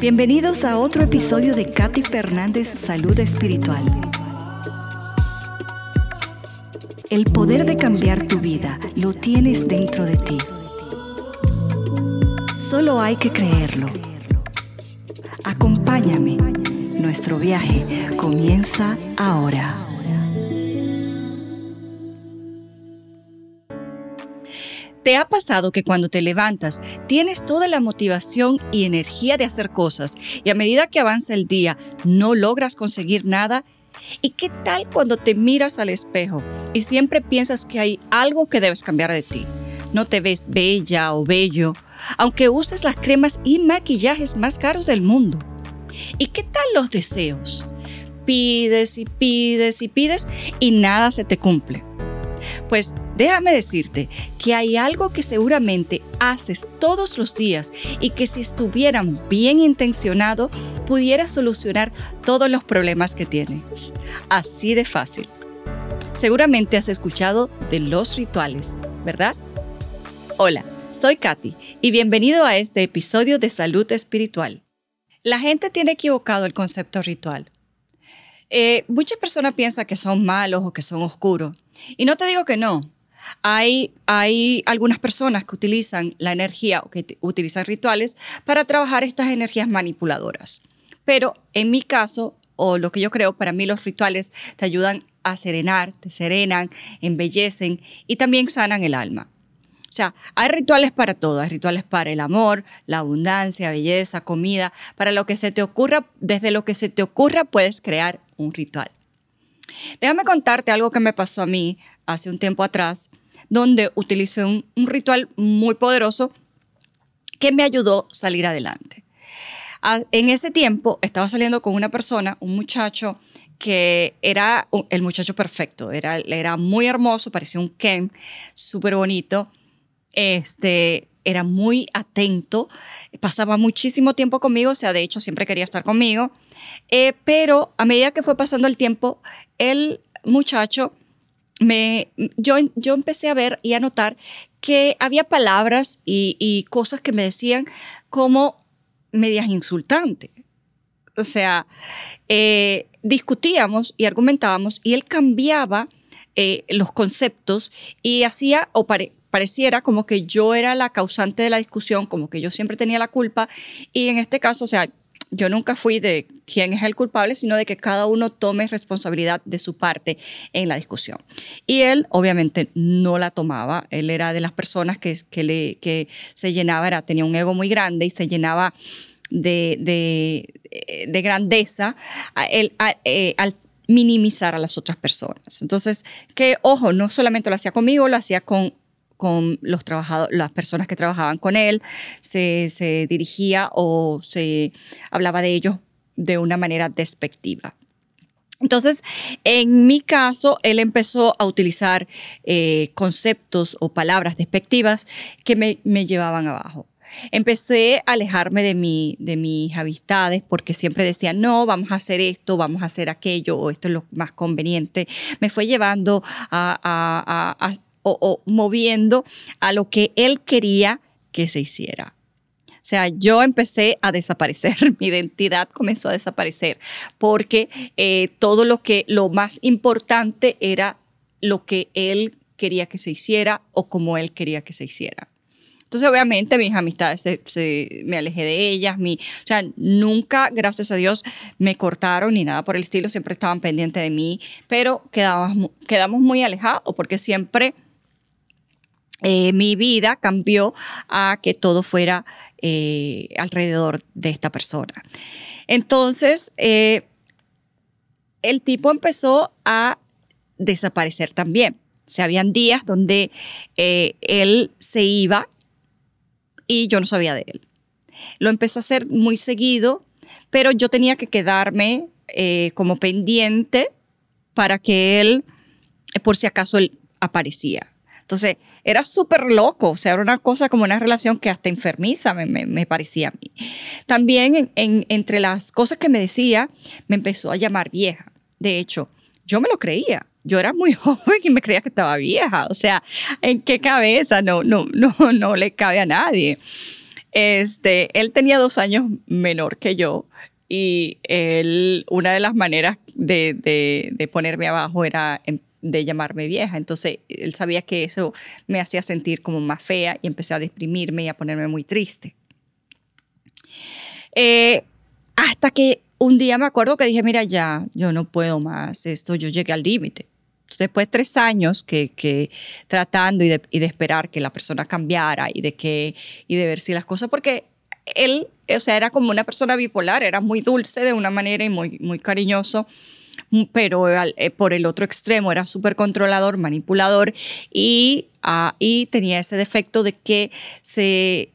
Bienvenidos a otro episodio de Katy Fernández Salud Espiritual. El poder de cambiar tu vida lo tienes dentro de ti. Solo hay que creerlo. Acompáñame. Nuestro viaje comienza ahora. ¿Te ha pasado que cuando te levantas tienes toda la motivación y energía de hacer cosas y a medida que avanza el día no logras conseguir nada? ¿Y qué tal cuando te miras al espejo y siempre piensas que hay algo que debes cambiar de ti? No te ves bella o bello, aunque uses las cremas y maquillajes más caros del mundo. ¿Y qué tal los deseos? Pides y pides y pides y nada se te cumple. Pues déjame decirte que hay algo que seguramente haces todos los días y que si estuvieran bien intencionado pudiera solucionar todos los problemas que tienes. Así de fácil. Seguramente has escuchado de los rituales, ¿verdad? Hola, soy Katy y bienvenido a este episodio de Salud Espiritual. La gente tiene equivocado el concepto ritual. Eh, muchas personas piensan que son malos o que son oscuros. Y no te digo que no. Hay, hay algunas personas que utilizan la energía o que utilizan rituales para trabajar estas energías manipuladoras. Pero en mi caso, o lo que yo creo, para mí los rituales te ayudan a serenar, te serenan, embellecen y también sanan el alma. O sea, hay rituales para todo, hay rituales para el amor, la abundancia, belleza, comida, para lo que se te ocurra, desde lo que se te ocurra puedes crear un ritual. Déjame contarte algo que me pasó a mí hace un tiempo atrás, donde utilicé un, ritual muy poderoso que me ayudó a salir adelante. En ese tiempo estaba saliendo con una persona, un muchacho que era el muchacho perfecto, era, era muy hermoso, parecía un Ken, súper bonito. Este, era muy atento, pasaba muchísimo tiempo conmigo, o sea, de hecho siempre quería estar conmigo, eh, pero a medida que fue pasando el tiempo, el muchacho, me, yo, yo empecé a ver y a notar que había palabras y, cosas que me decían como medias insultantes. O sea, eh, discutíamos y argumentábamos y él cambiaba eh, los conceptos y hacía o pare, pareciera como que yo era la causante de la discusión, como que yo siempre tenía la culpa. Y en este caso, o sea, yo nunca fui de quién es el culpable, sino de que cada uno tome responsabilidad de su parte en la discusión. Y él obviamente no la tomaba, él era de las personas que, que, le, que se llenaba, era, tenía un ego muy grande y se llenaba de, de, de grandeza eh, al minimizar a las otras personas. Entonces, que ojo, no solamente lo hacía conmigo, lo hacía con con los las personas que trabajaban con él, se, dirigía o se hablaba de ellos de una manera despectiva. Entonces, en mi caso, él empezó a utilizar eh, conceptos o palabras despectivas que me, llevaban abajo. Empecé a alejarme de, mi, de mis amistades porque siempre decía, no, vamos a hacer esto, vamos a hacer aquello, o esto es lo más conveniente. Me fue llevando a o, moviendo a lo que él quería que se hiciera. O sea, yo empecé a desaparecer, mi identidad comenzó a desaparecer, porque eh, todo lo que, lo más importante era lo que él quería que se hiciera o como él quería que se hiciera. Entonces, obviamente, mis amistades, se, me alejé de ellas, mi, o sea, nunca, gracias a Dios, me cortaron ni nada por el estilo, siempre estaban pendientes de mí, pero quedamos, quedamos muy alejados porque siempre eh, mi vida cambió a que todo fuera eh, alrededor de esta persona. Entonces, eh, el tipo empezó a desaparecer también. O sea, habían días donde él se iba y yo no sabía de él. Lo empezó a hacer muy seguido, pero yo tenía que quedarme como pendiente para que él, por si acaso, él aparecía. Entonces, era súper loco, o sea, era una cosa como una relación que hasta enfermiza me, parecía a mí. También entre las cosas que me decía, me empezó a llamar vieja. De hecho, yo me lo creía. Yo era muy joven y me creía que estaba vieja. O sea, ¿en qué cabeza? No, no, no, no le cabe a nadie. Este, él tenía dos años menor que yo y él, una de las maneras de, de, de ponerme abajo era de llamarme vieja. Entonces, él sabía que eso me hacía sentir como más fea y empecé a deprimirme y a ponerme muy triste. Eh, hasta que un día me acuerdo que dije, mira, ya, yo no puedo más esto, yo llegué al límite. Después de tres años que, que tratando y de, y de, esperar que la persona cambiara y de, que, y de ver si las cosas, porque él, o sea, era como una persona bipolar, era muy dulce de una manera y muy, muy cariñoso, pero eh, por el otro extremo era súper controlador, manipulador y, uh, y, tenía ese defecto de que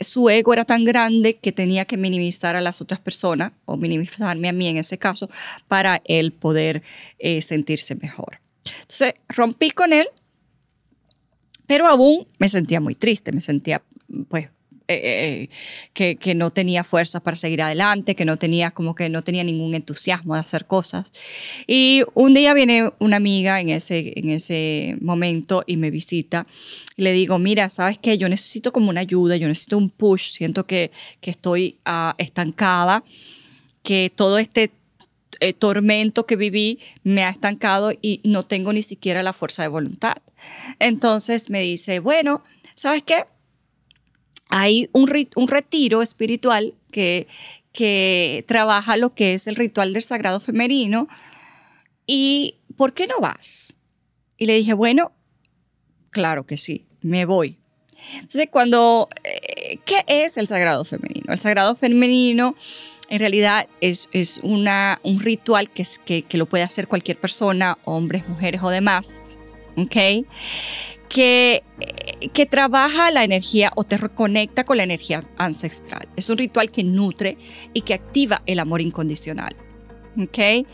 su ego era tan grande que tenía que minimizar a las otras personas o minimizarme a mí en ese caso para él poder eh, sentirse mejor. Entonces rompí con él, pero aún me sentía muy triste, me sentía pues eh, que, que, no tenía fuerzas para seguir adelante, que no tenía como que no tenía ningún entusiasmo de hacer cosas. Y un día viene una amiga en ese, en ese momento y me visita. Y le digo, mira, ¿sabes qué? Yo necesito como una ayuda, yo necesito un push, siento que, que estoy uh, estancada, que todo este eh, tormento que viví me ha estancado y no tengo ni siquiera la fuerza de voluntad. Entonces me dice, bueno, ¿sabes qué? Hay un, un retiro espiritual que, que trabaja lo que es el ritual del sagrado femenino. ¿Y por qué no vas? Y le dije, bueno, claro que sí, me voy. Entonces, cuando, eh, ¿qué es el sagrado femenino? El sagrado femenino en realidad es, es una, un ritual que, es, que, que, lo puede hacer cualquier persona, hombres, mujeres o demás, ¿ok? que, que trabaja la energía o te reconecta con la energía ancestral. Es un ritual que nutre y que activa el amor incondicional. Okay.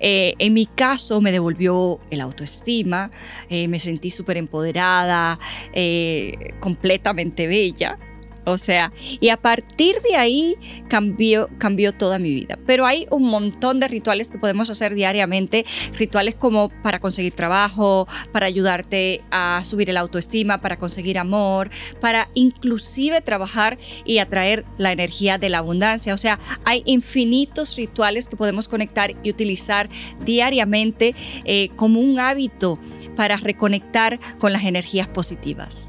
Eh, en mi caso me devolvió el autoestima, eh, me sentí súper empoderada, eh, completamente bella. O sea, y a partir de ahí cambió, cambió toda mi vida. Pero hay un montón de rituales que podemos hacer diariamente, rituales como para conseguir trabajo, para ayudarte a subir el autoestima, para conseguir amor, para inclusive trabajar y atraer la energía de la abundancia. O sea, hay infinitos rituales que podemos conectar y utilizar diariamente eh, como un hábito para reconectar con las energías positivas.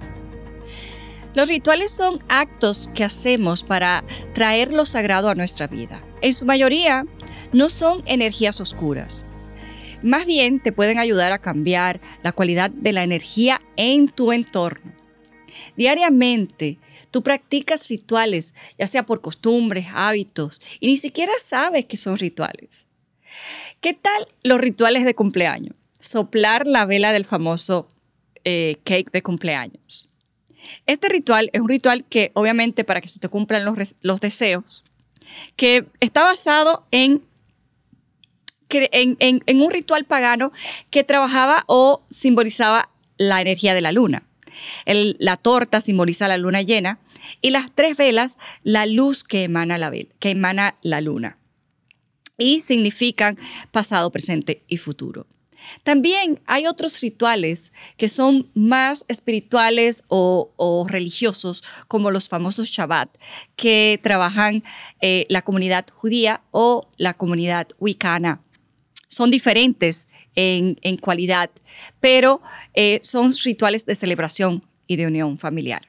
Los rituales son actos que hacemos para traer lo sagrado a nuestra vida. En su mayoría no son energías oscuras. Más bien te pueden ayudar a cambiar la cualidad de la energía en tu entorno. Diariamente tú practicas rituales, ya sea por costumbres, hábitos, y ni siquiera sabes que son rituales. ¿Qué tal los rituales de cumpleaños? Soplar la vela del famoso eh, cake de cumpleaños. Este ritual es un ritual que obviamente para que se te cumplan los, deseos, que está basado en un ritual pagano que trabajaba o simbolizaba la energía de la luna. la torta simboliza la luna llena y las tres velas la luz que emana la, que emana la luna. Y significan pasado, presente y futuro. También hay otros rituales que son más espirituales o, religiosos, como los famosos Shabbat, que trabajan eh, la comunidad judía o la comunidad wicana. Son diferentes en, cualidad, pero eh, son rituales de celebración y de unión familiar.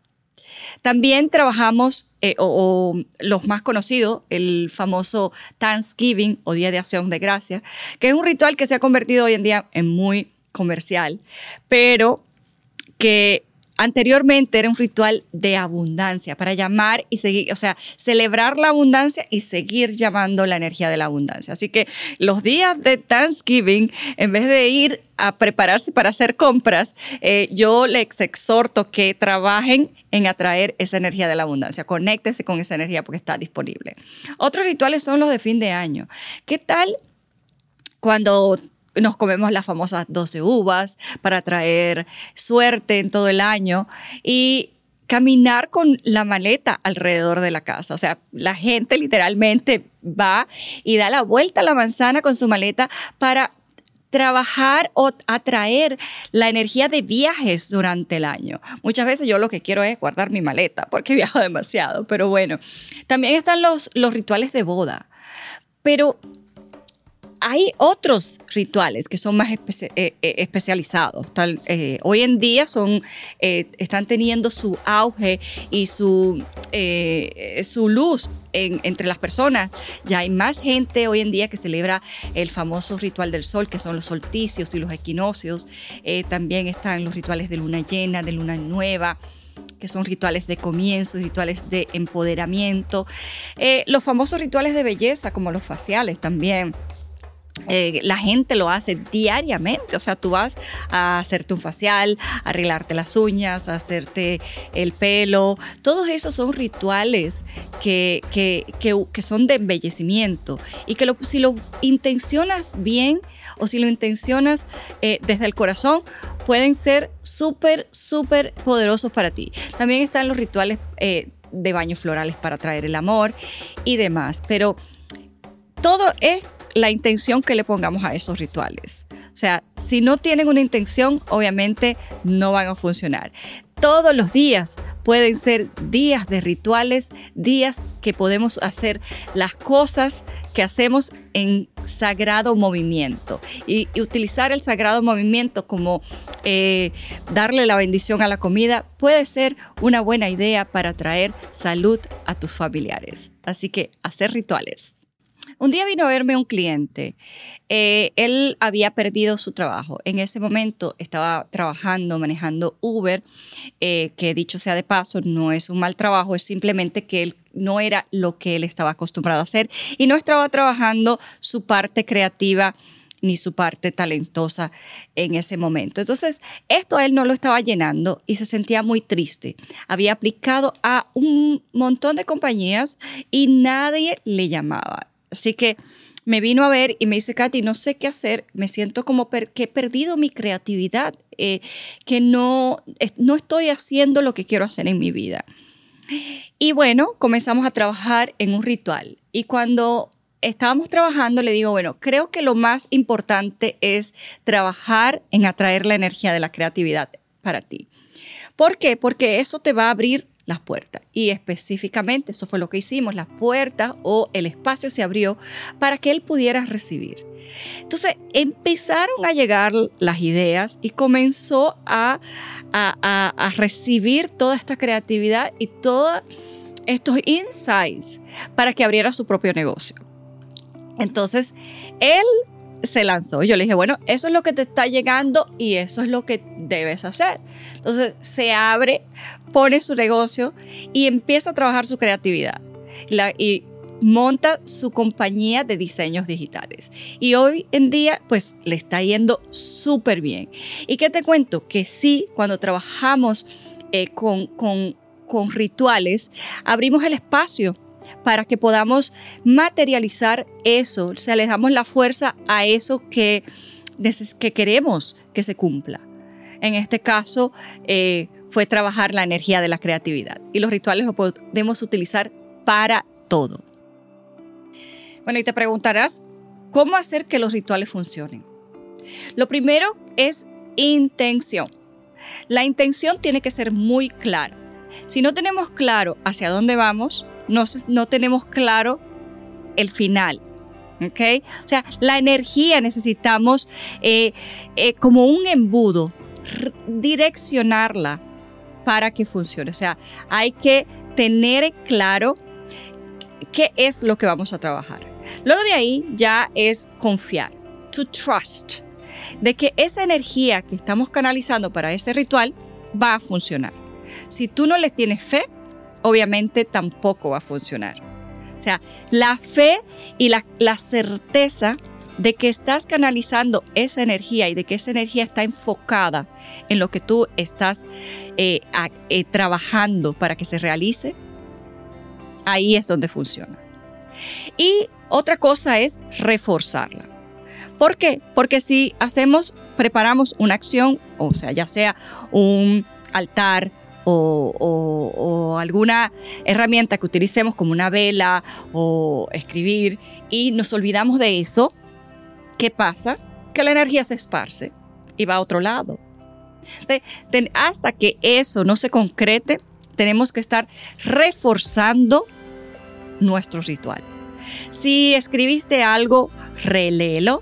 También trabajamos, eh, o, los más conocidos, el famoso Thanksgiving o Día de Acción de Gracia, que es un ritual que se ha convertido hoy en día en muy comercial, pero que anteriormente era un ritual de abundancia para llamar y seguir, o sea, celebrar la abundancia y seguir llamando la energía de la abundancia. Así que los días de Thanksgiving, en vez de ir a prepararse para hacer compras, eh, yo les exhorto que trabajen en atraer esa energía de la abundancia. Conéctese con esa energía porque está disponible. Otros rituales son los de fin de año. ¿Qué tal cuando nos comemos las famosas 12 uvas para traer suerte en todo el año y caminar con la maleta alrededor de la casa. O sea, la gente literalmente va y da la vuelta a la manzana con su maleta para trabajar o atraer la energía de viajes durante el año. Muchas veces yo lo que quiero es guardar mi maleta porque viajo demasiado, pero bueno, también están los, los rituales de boda. Pero hay otros rituales que son más eh, eh, especializados. Eh, hoy en día son, están teniendo su auge y su, su luz entre las personas. Ya hay más gente hoy en día que celebra el famoso ritual del sol, que son los solsticios y los equinoccios. también están los rituales de luna llena, de luna nueva que son rituales de comienzo, rituales de empoderamiento, los famosos rituales de belleza como los faciales también. Eh, la gente lo hace diariamente, o sea, tú vas a hacerte un facial, arreglarte las uñas, a hacerte el pelo, todos esos son rituales que, que, que, son de embellecimiento y que si lo intencionas bien o si lo intencionas eh, desde el corazón, pueden ser súper, súper poderosos para ti. También están los rituales eh, de baños florales para traer el amor y demás, pero todo es la intención que le pongamos a esos rituales. O sea, si no tienen una intención, obviamente no van a funcionar. Todos los días pueden ser días de rituales, días que podemos hacer las cosas que hacemos en sagrado movimiento. Y, utilizar el sagrado movimiento como eh, darle la bendición a la comida puede ser una buena idea para traer salud a tus familiares. Así que hacer rituales. Un día vino a verme un cliente. Eh, él había perdido su trabajo. En ese momento estaba trabajando, manejando Uber, eh, que dicho sea de paso, no es un mal trabajo, es simplemente que él no era lo que él estaba acostumbrado a hacer y no estaba trabajando su parte creativa ni su parte talentosa en ese momento. Entonces, esto él no lo estaba llenando y se sentía muy triste. Había aplicado a un montón de compañías y nadie le llamaba. Así que me vino a ver y me dice, Katy, no sé qué hacer, me siento como que he perdido mi creatividad, eh, que no, no estoy haciendo lo que quiero hacer en mi vida. Y bueno, comenzamos a trabajar en un ritual. Y cuando estábamos trabajando, le digo, bueno, creo que lo más importante es trabajar en atraer la energía de la creatividad para ti. ¿Por qué? Porque eso te va a abrir las puertas. Y específicamente, eso fue lo que hicimos, las puertas o el espacio se abrió para que él pudiera recibir. Entonces empezaron a llegar las ideas y comenzó a, a, recibir toda esta creatividad y todos estos insights para que abriera su propio negocio. Entonces, él se lanzó. Yo le dije, bueno, eso es lo que te está llegando y eso es lo que debes hacer. Entonces se abre, pone su negocio y empieza a trabajar su creatividad. y monta su compañía de diseños digitales. Y hoy en día, pues le está yendo súper bien. ¿Y qué te cuento? Que sí, cuando trabajamos eh, con, con, con rituales, abrimos el espacio para que podamos materializar eso, o sea, le damos la fuerza a eso que, que queremos que se cumpla. En este caso, eh, fue trabajar la energía de la creatividad y los rituales los podemos utilizar para todo. Bueno, y te preguntarás, ¿cómo hacer que los rituales funcionen? Lo primero es intención. La intención tiene que ser muy clara. Si no tenemos claro hacia dónde vamos, no, tenemos claro el final. ¿ok? O sea, la energía necesitamos eh, eh, como un embudo, direccionarla para que funcione. O sea, hay que tener claro qué es lo que vamos a trabajar. Luego de ahí ya es confiar, to trust, de que esa energía que estamos canalizando para ese ritual va a funcionar. Si tú no le tienes fe, obviamente tampoco va a funcionar. O sea, la fe y la, certeza de que estás canalizando esa energía y de que esa energía está enfocada en lo que tú estás eh, eh, trabajando para que se realice, ahí es donde funciona. Y otra cosa es reforzarla. ¿Por qué? Porque si hacemos, preparamos una acción, o sea, ya sea un altar, o, alguna herramienta que utilicemos como una vela o escribir y nos olvidamos de eso, ¿qué pasa? que la energía se esparce y va a otro lado. hasta que eso no se concrete, tenemos que estar reforzando nuestro ritual. Si escribiste algo, reléelo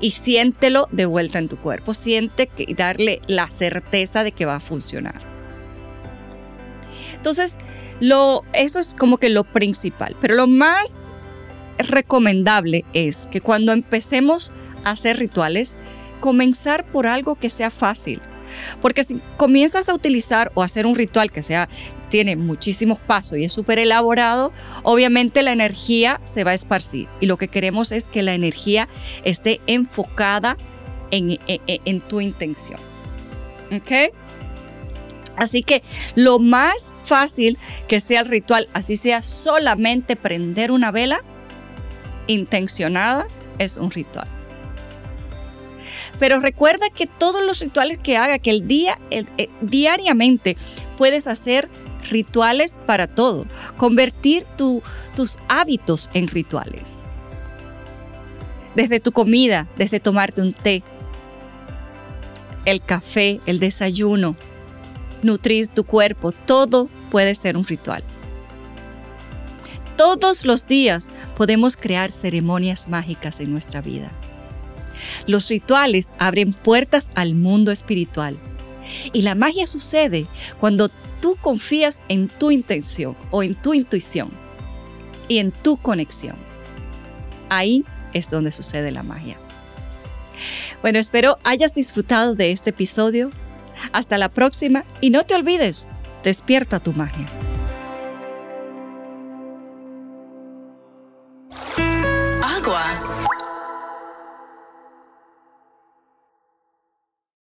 y siéntelo de vuelta en tu cuerpo. Siente que darle la certeza de que va a funcionar. Entonces, eso es como que lo principal. Pero lo más recomendable es que cuando empecemos a hacer rituales, comenzar por algo que sea fácil. Porque si comienzas a utilizar o hacer un ritual que sea tiene muchísimos pasos y es súper elaborado, obviamente la energía se va a esparcir. Y lo que queremos es que la energía esté enfocada en, en tu intención. ¿Ok? Así que lo más fácil que sea el ritual, así sea solamente prender una vela intencionada, es un ritual. Pero recuerda que todos los rituales que haga, que el día, eh, diariamente puedes hacer rituales para todo, convertir tus hábitos en rituales. Desde tu comida, desde tomarte un té, el café, el desayuno, nutrir tu cuerpo, todo puede ser un ritual. Todos los días podemos crear ceremonias mágicas en nuestra vida. Los rituales abren puertas al mundo espiritual. Y la magia sucede cuando tú confías en tu intención o en tu intuición y en tu conexión. Ahí es donde sucede la magia. Bueno, espero hayas disfrutado de este episodio. Hasta la próxima y no te olvides, despierta tu magia. 花